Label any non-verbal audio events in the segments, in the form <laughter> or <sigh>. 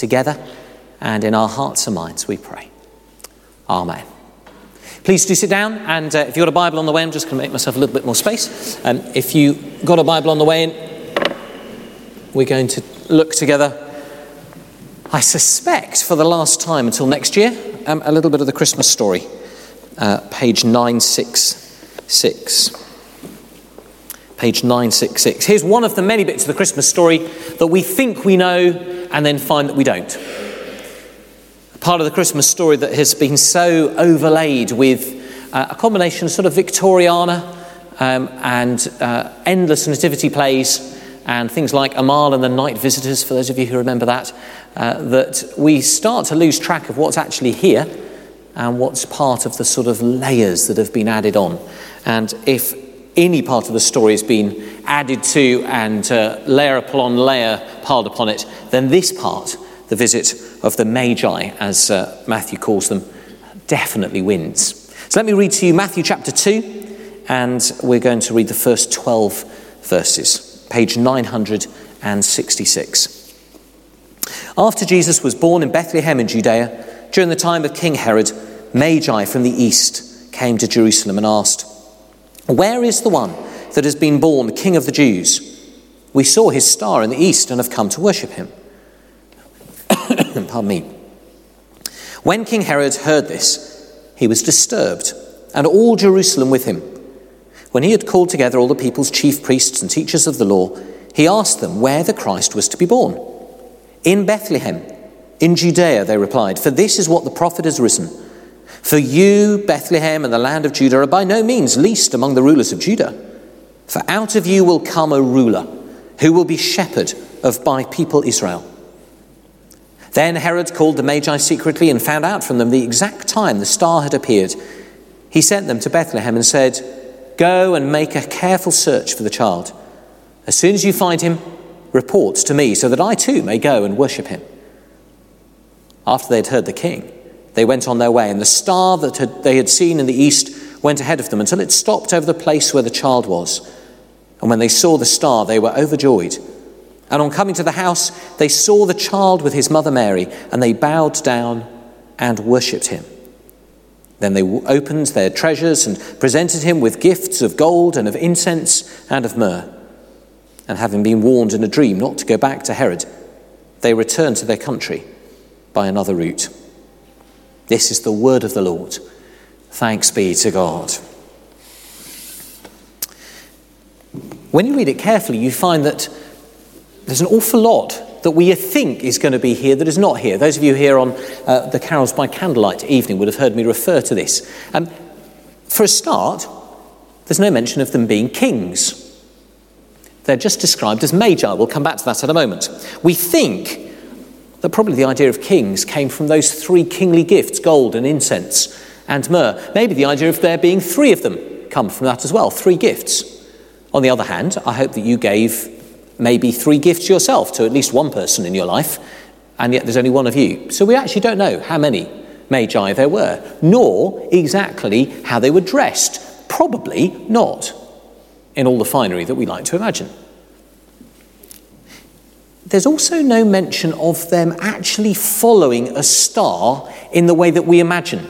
together and in our hearts and minds, we pray. Amen. Please do sit down, and uh, if you've got a Bible on the way, I'm just going to make myself a little bit more space. Um, if you've got a Bible on the way in, we're going to look together, I suspect for the last time until next year, um, a little bit of the Christmas story, uh, page 966. Page 966. Here's one of the many bits of the Christmas story that we think we know and then find that we don't part of the Christmas story that has been so overlaid with uh, a combination of sort of Victoriana um, and uh, endless nativity plays and things like Amahl and the Night Visitors, for those of you who remember that, uh, that we start to lose track of what's actually here and what's part of the sort of layers that have been added on. And if any part of the story has been added to and uh, layer upon layer piled upon it, then this part the visit of the Magi, as uh, Matthew calls them, definitely wins. So let me read to you Matthew chapter 2, and we're going to read the first 12 verses, page 966. After Jesus was born in Bethlehem in Judea, during the time of King Herod, Magi from the east came to Jerusalem and asked, Where is the one that has been born King of the Jews? We saw his star in the east and have come to worship him. <coughs> Pardon me. When King Herod heard this, he was disturbed, and all Jerusalem with him. When he had called together all the people's chief priests and teachers of the law, he asked them where the Christ was to be born. In Bethlehem, in Judea, they replied, for this is what the prophet has risen. For you, Bethlehem, and the land of Judah are by no means least among the rulers of Judah. For out of you will come a ruler who will be shepherd of my people Israel. Then Herod called the Magi secretly and found out from them the exact time the star had appeared. He sent them to Bethlehem and said, Go and make a careful search for the child. As soon as you find him, report to me so that I too may go and worship him. After they had heard the king, they went on their way, and the star that had, they had seen in the east went ahead of them until it stopped over the place where the child was. And when they saw the star, they were overjoyed. And on coming to the house, they saw the child with his mother Mary, and they bowed down and worshipped him. Then they opened their treasures and presented him with gifts of gold and of incense and of myrrh. And having been warned in a dream not to go back to Herod, they returned to their country by another route. This is the word of the Lord. Thanks be to God. When you read it carefully, you find that there's an awful lot that we think is going to be here that is not here. Those of you here on uh, the Carols by Candlelight evening would have heard me refer to this. Um, for a start, there's no mention of them being kings. They're just described as magi. We'll come back to that in a moment. We think that probably the idea of kings came from those three kingly gifts gold and incense and myrrh. Maybe the idea of there being three of them come from that as well, three gifts. On the other hand, I hope that you gave maybe three gifts yourself to at least one person in your life, and yet there's only one of you. So we actually don't know how many magi there were, nor exactly how they were dressed. Probably not in all the finery that we like to imagine. There's also no mention of them actually following a star in the way that we imagine.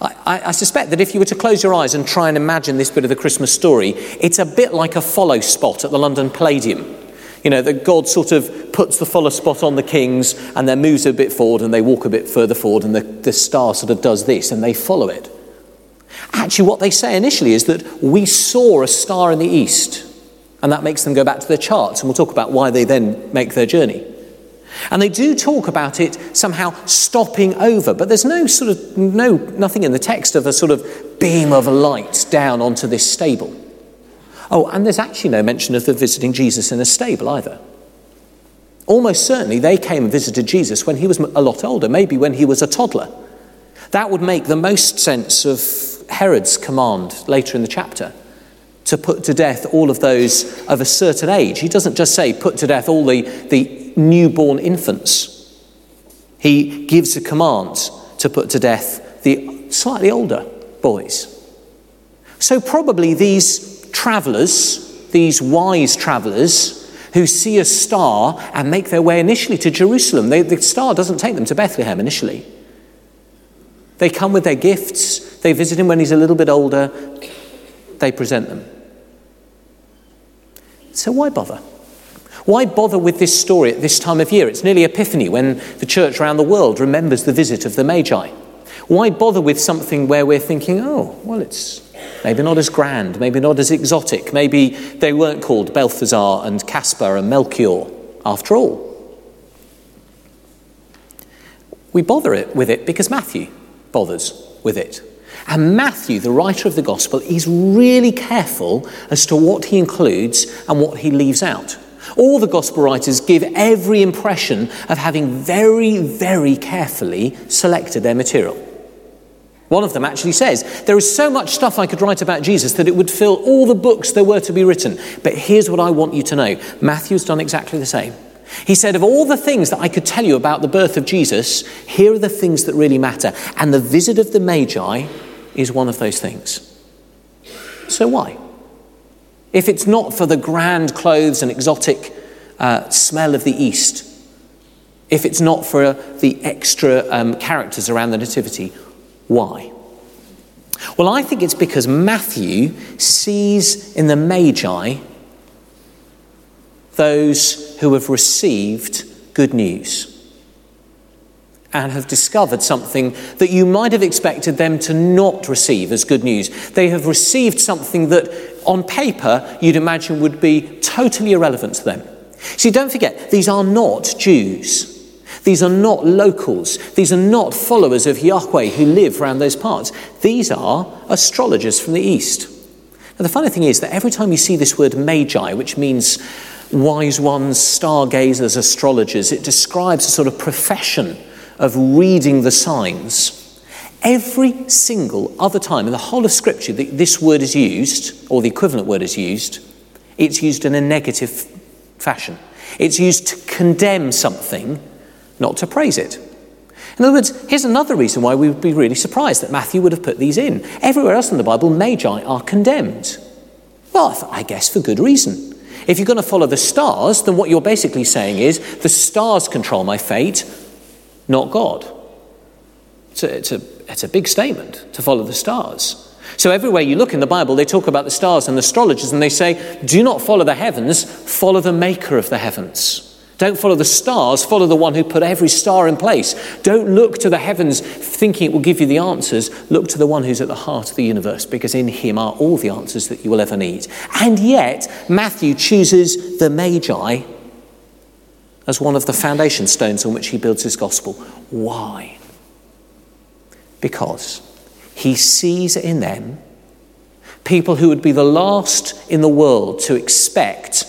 I, I, suspect that if you were to close your eyes and try and imagine this bit of the Christmas story, it's a bit like a follow spot at the London Palladium. You know, that God sort of puts the follow spot on the kings and then moves a bit forward and they walk a bit further forward and the, the star sort of does this and they follow it. Actually, what they say initially is that we saw a star in the east and that makes them go back to their charts and we'll talk about why they then make their journey. And they do talk about it somehow stopping over, but there's no sort of no nothing in the text of a sort of beam of light down onto this stable. Oh, and there's actually no mention of the visiting Jesus in a stable either. Almost certainly they came and visited Jesus when he was a lot older, maybe when he was a toddler. That would make the most sense of Herod's command later in the chapter to put to death all of those of a certain age. He doesn't just say put to death all the, the newborn infants, he gives a command to put to death the slightly older boys. So, probably these travellers, these wise travellers, who see a star and make their way initially to Jerusalem. They, the star doesn't take them to Bethlehem initially. They come with their gifts, they visit him when he's a little bit older, they present them. So why bother? Why bother with this story at this time of year? It's nearly Epiphany when the church around the world remembers the visit of the Magi. Why bother with something where we're thinking, oh, well, it's maybe not as grand, maybe not as exotic, maybe they weren't called Balthazar and Caspar and Melchior after all? We bother it with it because Matthew bothers with it. And Matthew, the writer of the gospel, is really careful as to what he includes and what he leaves out. All the gospel writers give every impression of having very, very carefully selected their material. One of them actually says, There is so much stuff I could write about Jesus that it would fill all the books there were to be written. But here's what I want you to know Matthew's done exactly the same. He said, Of all the things that I could tell you about the birth of Jesus, here are the things that really matter. And the visit of the Magi is one of those things. So why? If it's not for the grand clothes and exotic uh, smell of the East, if it's not for uh, the extra um, characters around the Nativity, why? Well, I think it's because Matthew sees in the Magi those who have received good news and have discovered something that you might have expected them to not receive as good news. They have received something that, on paper, you'd imagine would be totally irrelevant to them. See, don't forget, these are not Jews. These are not locals. These are not followers of Yahweh who live around those parts. These are astrologers from the east. Now, the funny thing is that every time you see this word magi, which means wise ones, stargazers, astrologers, it describes a sort of profession of reading the signs. Every single other time in the whole of Scripture that this word is used, or the equivalent word is used, it's used in a negative fashion. It's used to condemn something, not to praise it. In other words, here's another reason why we would be really surprised that Matthew would have put these in. Everywhere else in the Bible, magi are condemned. Well, I guess for good reason. If you're going to follow the stars, then what you're basically saying is the stars control my fate, not God. It's a, it's a, it's a big statement to follow the stars. So, everywhere you look in the Bible, they talk about the stars and astrologers, and they say, Do not follow the heavens, follow the maker of the heavens. Don't follow the stars, follow the one who put every star in place. Don't look to the heavens thinking it will give you the answers. Look to the one who's at the heart of the universe, because in him are all the answers that you will ever need. And yet, Matthew chooses the Magi as one of the foundation stones on which he builds his gospel. Why? Because he sees in them people who would be the last in the world to expect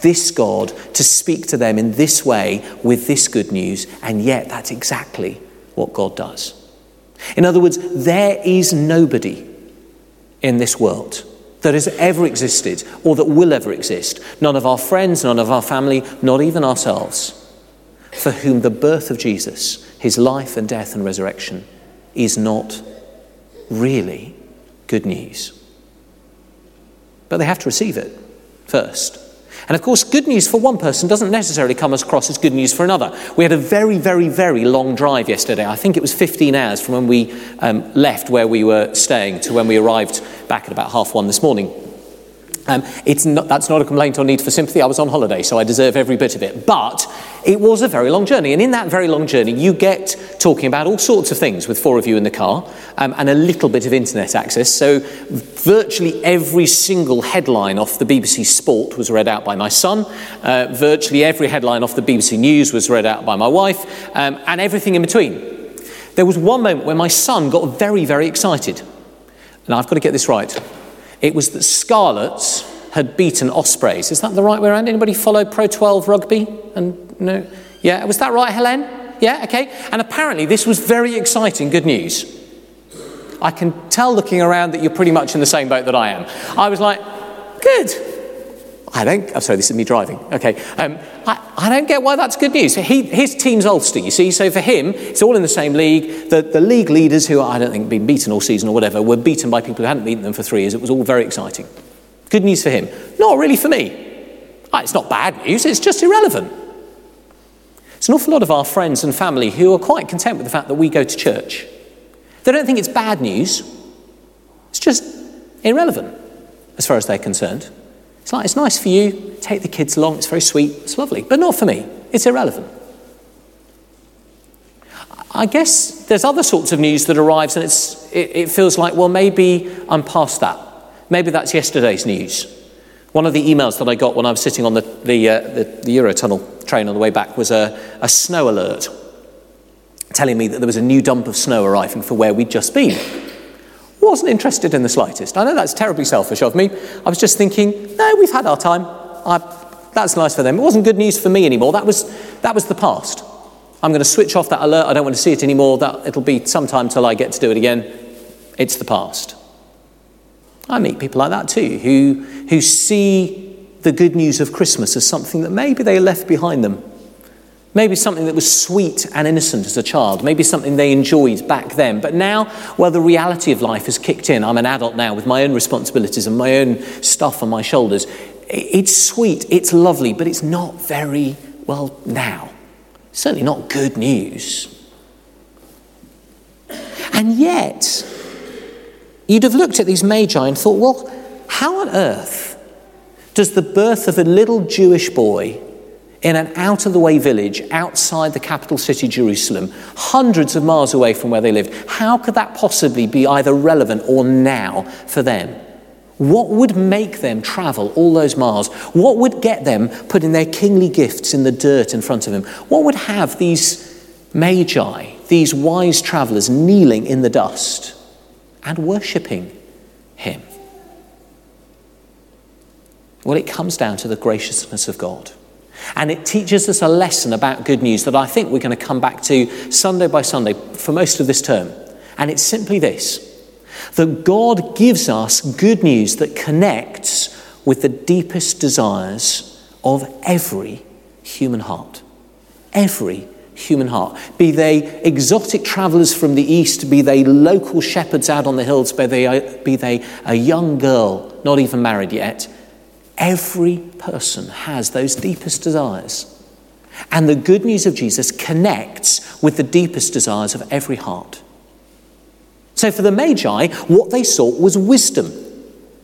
this God to speak to them in this way with this good news, and yet that's exactly what God does. In other words, there is nobody in this world that has ever existed or that will ever exist, none of our friends, none of our family, not even ourselves, for whom the birth of Jesus, his life and death and resurrection, is not really good news. But they have to receive it first. And of course, good news for one person doesn't necessarily come across as good news for another. We had a very, very, very long drive yesterday. I think it was 15 hours from when we um, left where we were staying to when we arrived back at about half one this morning. Um, it's not, that's not a complaint or need for sympathy. I was on holiday, so I deserve every bit of it. But it was a very long journey. And in that very long journey, you get talking about all sorts of things with four of you in the car um, and a little bit of internet access. So virtually every single headline off the BBC Sport was read out by my son. Uh, virtually every headline off the BBC News was read out by my wife, um, and everything in between. There was one moment when my son got very, very excited. And I've got to get this right. It was that Scarlets had beaten Ospreys. Is that the right way around? Anybody follow Pro 12 rugby? And no, yeah, was that right, Helen? Yeah, okay. And apparently, this was very exciting good news. I can tell looking around that you're pretty much in the same boat that I am. I was like, good. I don't, I'm sorry, this is me driving. Okay. Um, I, I, don't get why that's good news. He, his team's Ulster, you see, so for him, it's all in the same league. The, the league leaders, who I don't think been beaten all season or whatever, were beaten by people who hadn't beaten them for three years. It was all very exciting. Good news for him. Not really for me. Ah, it's not bad news, it's just irrelevant. It's an awful lot of our friends and family who are quite content with the fact that we go to church. They don't think it's bad news, it's just irrelevant as far as they're concerned. It's like, it's nice for you, take the kids along, it's very sweet, it's lovely, but not for me, it's irrelevant. I guess there's other sorts of news that arrives and it's, it, it feels like, well, maybe I'm past that. Maybe that's yesterday's news. One of the emails that I got when I was sitting on the, the, uh, the, the Eurotunnel train on the way back was a, a snow alert telling me that there was a new dump of snow arriving for where we'd just been. Wasn't interested in the slightest. I know that's terribly selfish of me. I was just thinking, no, we've had our time. I, that's nice for them. It wasn't good news for me anymore. That was, that was the past. I'm going to switch off that alert. I don't want to see it anymore. That, it'll be some time till I get to do it again. It's the past. I meet people like that too, who, who see the good news of Christmas as something that maybe they left behind them. Maybe something that was sweet and innocent as a child. Maybe something they enjoyed back then. But now, well, the reality of life has kicked in. I'm an adult now with my own responsibilities and my own stuff on my shoulders. It's sweet, it's lovely, but it's not very, well, now. Certainly not good news. And yet, you'd have looked at these magi and thought, well, how on earth does the birth of a little Jewish boy in an out of the way village outside the capital city, Jerusalem, hundreds of miles away from where they lived, how could that possibly be either relevant or now for them? What would make them travel all those miles? What would get them putting their kingly gifts in the dirt in front of him? What would have these magi, these wise travelers, kneeling in the dust and worshipping him? Well, it comes down to the graciousness of God. And it teaches us a lesson about good news that I think we're going to come back to Sunday by Sunday for most of this term. And it's simply this that God gives us good news that connects with the deepest desires of every human heart. Every human heart. Be they exotic travellers from the east, be they local shepherds out on the hills, be they, be they a young girl, not even married yet. Every person has those deepest desires. And the good news of Jesus connects with the deepest desires of every heart. So for the Magi, what they sought was wisdom.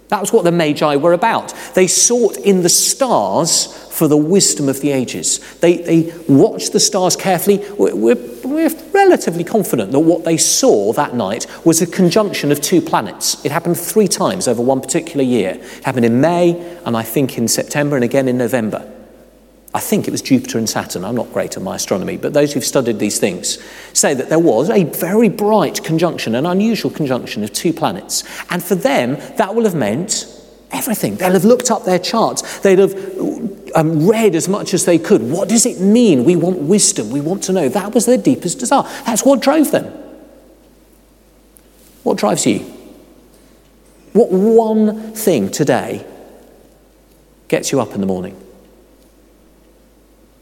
That was what the Magi were about. They sought in the stars for the wisdom of the ages. They, they watched the stars carefully. We're, we're, relatively confident that what they saw that night was a conjunction of two planets. It happened three times over one particular year. It happened in May, and I think in September, and again in November. I think it was Jupiter and Saturn. I'm not great at my astronomy, but those who've studied these things say that there was a very bright conjunction, an unusual conjunction of two planets. And for them, that will have meant everything. They'll have looked up their charts, they'd have um, read as much as they could. What does it mean? We want wisdom, we want to know. That was their deepest desire. That's what drove them. What drives you? What one thing today gets you up in the morning?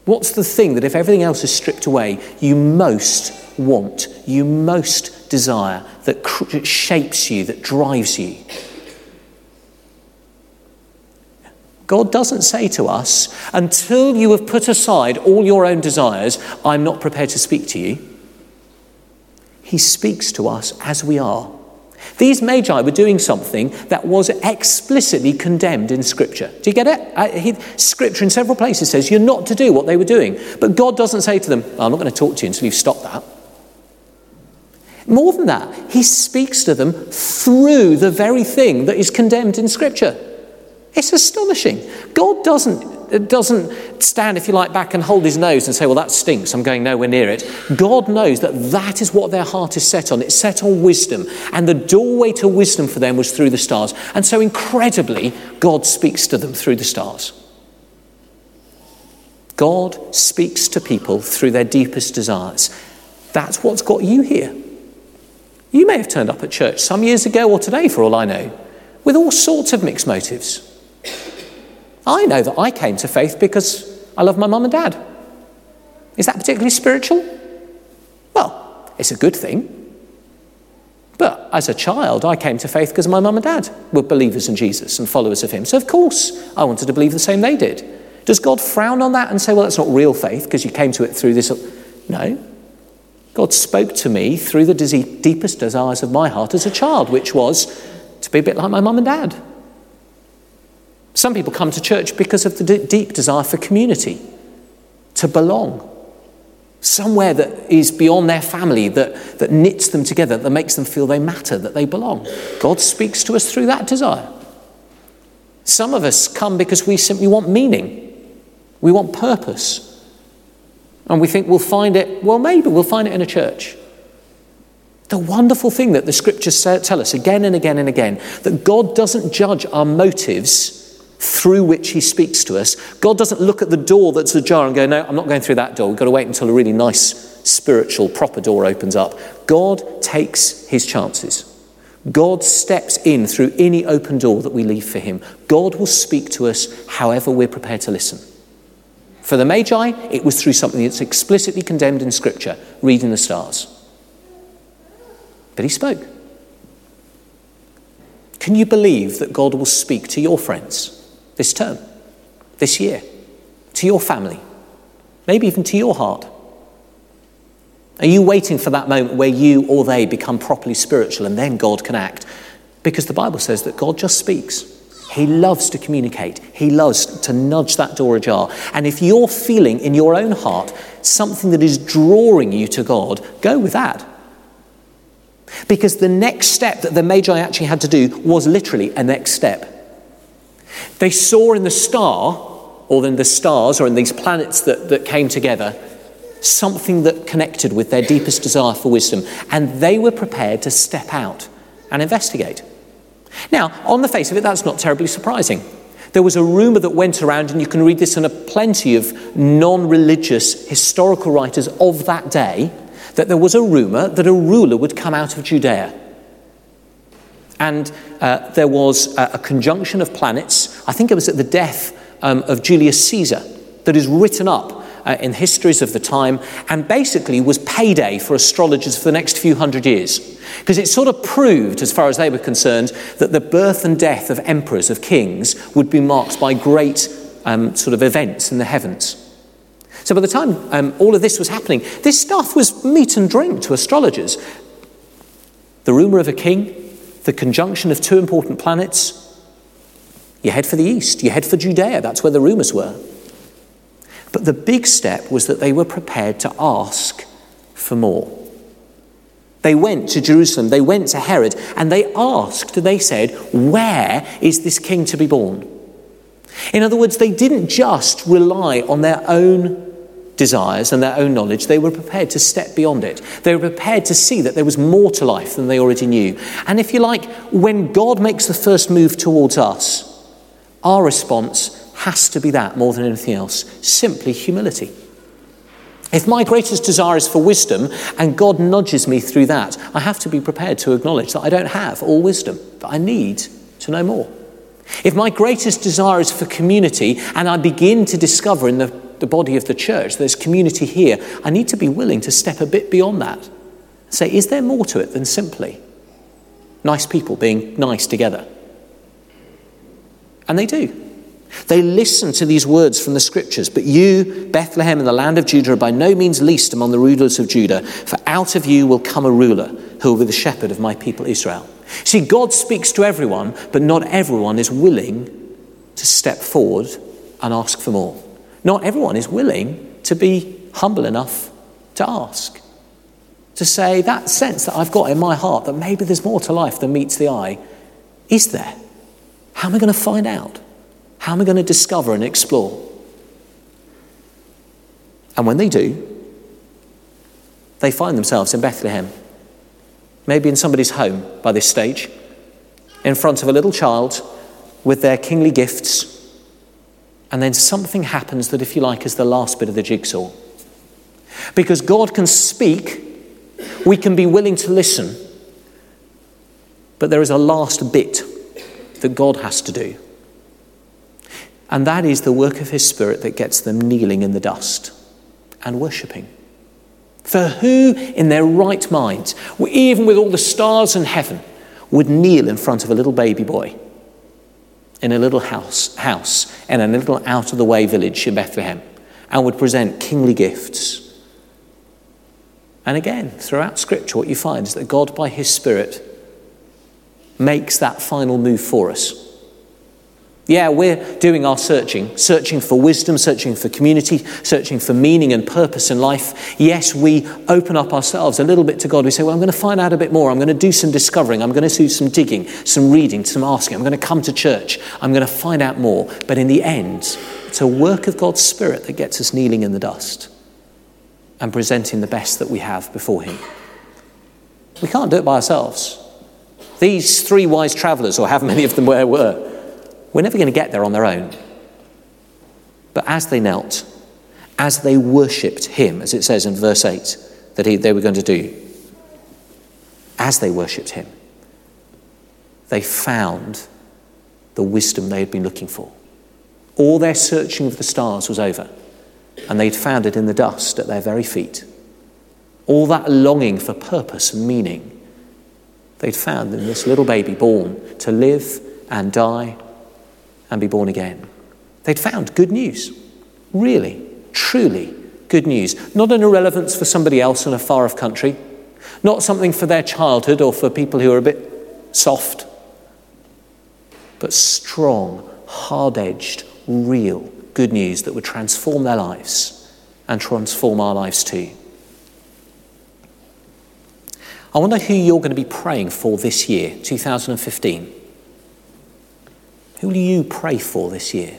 What's the thing that, if everything else is stripped away, you most want, you most desire, that shapes you, that drives you? God doesn't say to us, until you have put aside all your own desires, I'm not prepared to speak to you. He speaks to us as we are. These magi were doing something that was explicitly condemned in Scripture. Do you get it? Uh, scripture in several places says you're not to do what they were doing. But God doesn't say to them, I'm not going to talk to you until you've stopped that. More than that, He speaks to them through the very thing that is condemned in Scripture. It's astonishing. God doesn't doesn't stand, if you like, back and hold his nose and say, Well, that stinks, I'm going nowhere near it. God knows that that is what their heart is set on. It's set on wisdom. And the doorway to wisdom for them was through the stars. And so, incredibly, God speaks to them through the stars. God speaks to people through their deepest desires. That's what's got you here. You may have turned up at church some years ago or today, for all I know, with all sorts of mixed motives. I know that I came to faith because I love my mum and dad. Is that particularly spiritual? Well, it's a good thing. But as a child, I came to faith because my mum and dad were believers in Jesus and followers of him. So, of course, I wanted to believe the same they did. Does God frown on that and say, well, that's not real faith because you came to it through this? No. God spoke to me through the deepest desires of my heart as a child, which was to be a bit like my mum and dad. Some people come to church because of the d- deep desire for community, to belong, somewhere that is beyond their family, that, that knits them together, that makes them feel they matter, that they belong. God speaks to us through that desire. Some of us come because we simply want meaning, we want purpose. And we think we'll find it, well, maybe we'll find it in a church. The wonderful thing that the scriptures tell us again and again and again that God doesn't judge our motives through which he speaks to us. God doesn't look at the door that's ajar and go, No, I'm not going through that door. We've got to wait until a really nice, spiritual, proper door opens up. God takes his chances. God steps in through any open door that we leave for him. God will speak to us however we're prepared to listen. For the Magi, it was through something that's explicitly condemned in Scripture, reading the stars. But he spoke. Can you believe that God will speak to your friends? This term, this year, to your family, maybe even to your heart? Are you waiting for that moment where you or they become properly spiritual and then God can act? Because the Bible says that God just speaks. He loves to communicate. He loves to nudge that door ajar. And if you're feeling in your own heart something that is drawing you to God, go with that. Because the next step that the Magi actually had to do was literally a next step. They saw in the star, or in the stars, or in these planets that, that came together, something that connected with their deepest desire for wisdom, and they were prepared to step out and investigate. Now, on the face of it, that's not terribly surprising. There was a rumour that went around, and you can read this in a plenty of non religious historical writers of that day, that there was a rumour that a ruler would come out of Judea. And uh, there was a, a, conjunction of planets. I think it was at the death um, of Julius Caesar that is written up uh, in histories of the time and basically was payday for astrologers for the next few hundred years. Because it sort of proved, as far as they were concerned, that the birth and death of emperors, of kings, would be marked by great um, sort of events in the heavens. So by the time um, all of this was happening, this stuff was meat and drink to astrologers. The rumour of a king, the conjunction of two important planets, you head for the east, you head for Judea. That's where the rumors were. But the big step was that they were prepared to ask for more. They went to Jerusalem, they went to Herod, and they asked, they said, Where is this king to be born? In other words, they didn't just rely on their own desires and their own knowledge, they were prepared to step beyond it. They were prepared to see that there was more to life than they already knew. And if you like, when God makes the first move towards us, our response has to be that more than anything else simply humility. If my greatest desire is for wisdom and God nudges me through that, I have to be prepared to acknowledge that I don't have all wisdom, that I need to know more. If my greatest desire is for community and I begin to discover in the the body of the church, there's community here, I need to be willing to step a bit beyond that. Say, is there more to it than simply nice people being nice together? And they do. They listen to these words from the scriptures. But you, Bethlehem, in the land of Judah, are by no means least among the rulers of Judah, for out of you will come a ruler who will be the shepherd of my people Israel. See, God speaks to everyone, but not everyone is willing to step forward and ask for more. Not everyone is willing to be humble enough to ask. To say that sense that I've got in my heart that maybe there's more to life than meets the eye, is there? How am I going to find out? How am I going to discover and explore? And when they do, they find themselves in Bethlehem, maybe in somebody's home by this stage, in front of a little child with their kingly gifts and then something happens that, if you like, is the last bit of the jigsaw. Because God can speak, we can be willing to listen, but there is a last bit that God has to do. And that is the work of His Spirit that gets them kneeling in the dust and worshipping. For who in their right mind, even with all the stars in heaven, would kneel in front of a little baby boy in a little house, house in a little out of the way village in Bethlehem and would present kingly gifts. And again, throughout Scripture, what you find is that God, by His Spirit, makes that final move for us. Yeah, we're doing our searching, searching for wisdom, searching for community, searching for meaning and purpose in life. Yes, we open up ourselves a little bit to God. We say, Well, I'm going to find out a bit more. I'm going to do some discovering. I'm going to do some digging, some reading, some asking. I'm going to come to church. I'm going to find out more. But in the end, it's a work of God's Spirit that gets us kneeling in the dust and presenting the best that we have before Him. We can't do it by ourselves. These three wise travelers, or however many of them were, were we're never going to get there on their own. But as they knelt, as they worshipped him, as it says in verse 8 that he, they were going to do, as they worshipped him, they found the wisdom they had been looking for. All their searching of the stars was over, and they'd found it in the dust at their very feet. All that longing for purpose and meaning, they'd found in this little baby born to live and die and be born again. They'd found good news. Really, truly good news. Not an irrelevance for somebody else in a far off country, not something for their childhood or for people who are a bit soft, but strong, hard edged, real good news that would transform their lives and transform our lives too. I wonder who you're going to be praying for this year, 2015. Who will you pray for this year?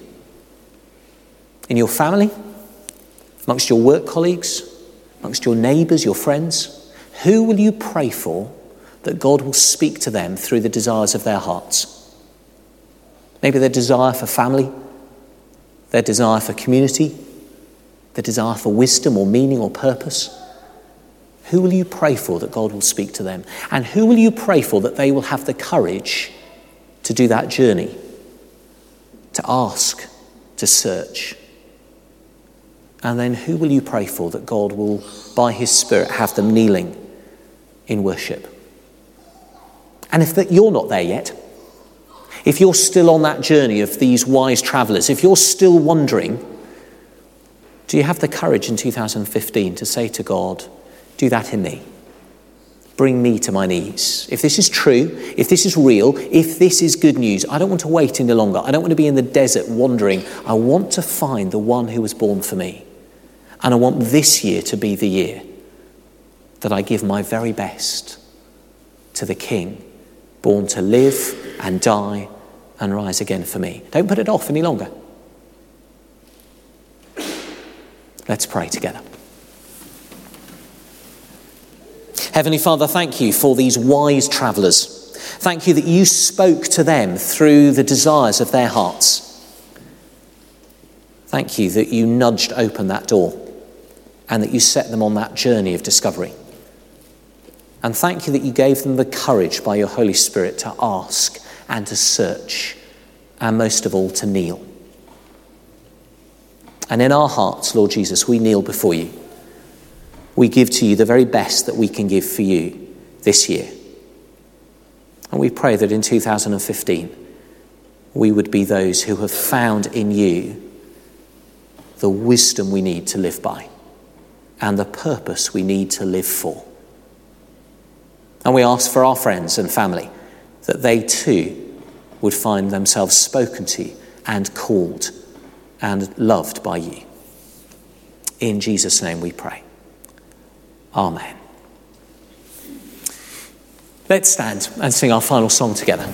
In your family? Amongst your work colleagues? Amongst your neighbours, your friends? Who will you pray for that God will speak to them through the desires of their hearts? Maybe their desire for family, their desire for community, their desire for wisdom or meaning or purpose. Who will you pray for that God will speak to them? And who will you pray for that they will have the courage to do that journey? To ask, to search. And then who will you pray for that God will, by His Spirit, have them kneeling in worship? And if that you're not there yet, if you're still on that journey of these wise travelers, if you're still wondering, do you have the courage in 2015 to say to God, do that in me? Bring me to my knees. If this is true, if this is real, if this is good news, I don't want to wait any longer. I don't want to be in the desert wandering. I want to find the one who was born for me. And I want this year to be the year that I give my very best to the King, born to live and die and rise again for me. Don't put it off any longer. Let's pray together. Heavenly Father, thank you for these wise travellers. Thank you that you spoke to them through the desires of their hearts. Thank you that you nudged open that door and that you set them on that journey of discovery. And thank you that you gave them the courage by your Holy Spirit to ask and to search, and most of all, to kneel. And in our hearts, Lord Jesus, we kneel before you we give to you the very best that we can give for you this year. And we pray that in 2015, we would be those who have found in you the wisdom we need to live by and the purpose we need to live for. And we ask for our friends and family that they too would find themselves spoken to and called and loved by you. In Jesus' name we pray. Amen. Let's stand and sing our final song together.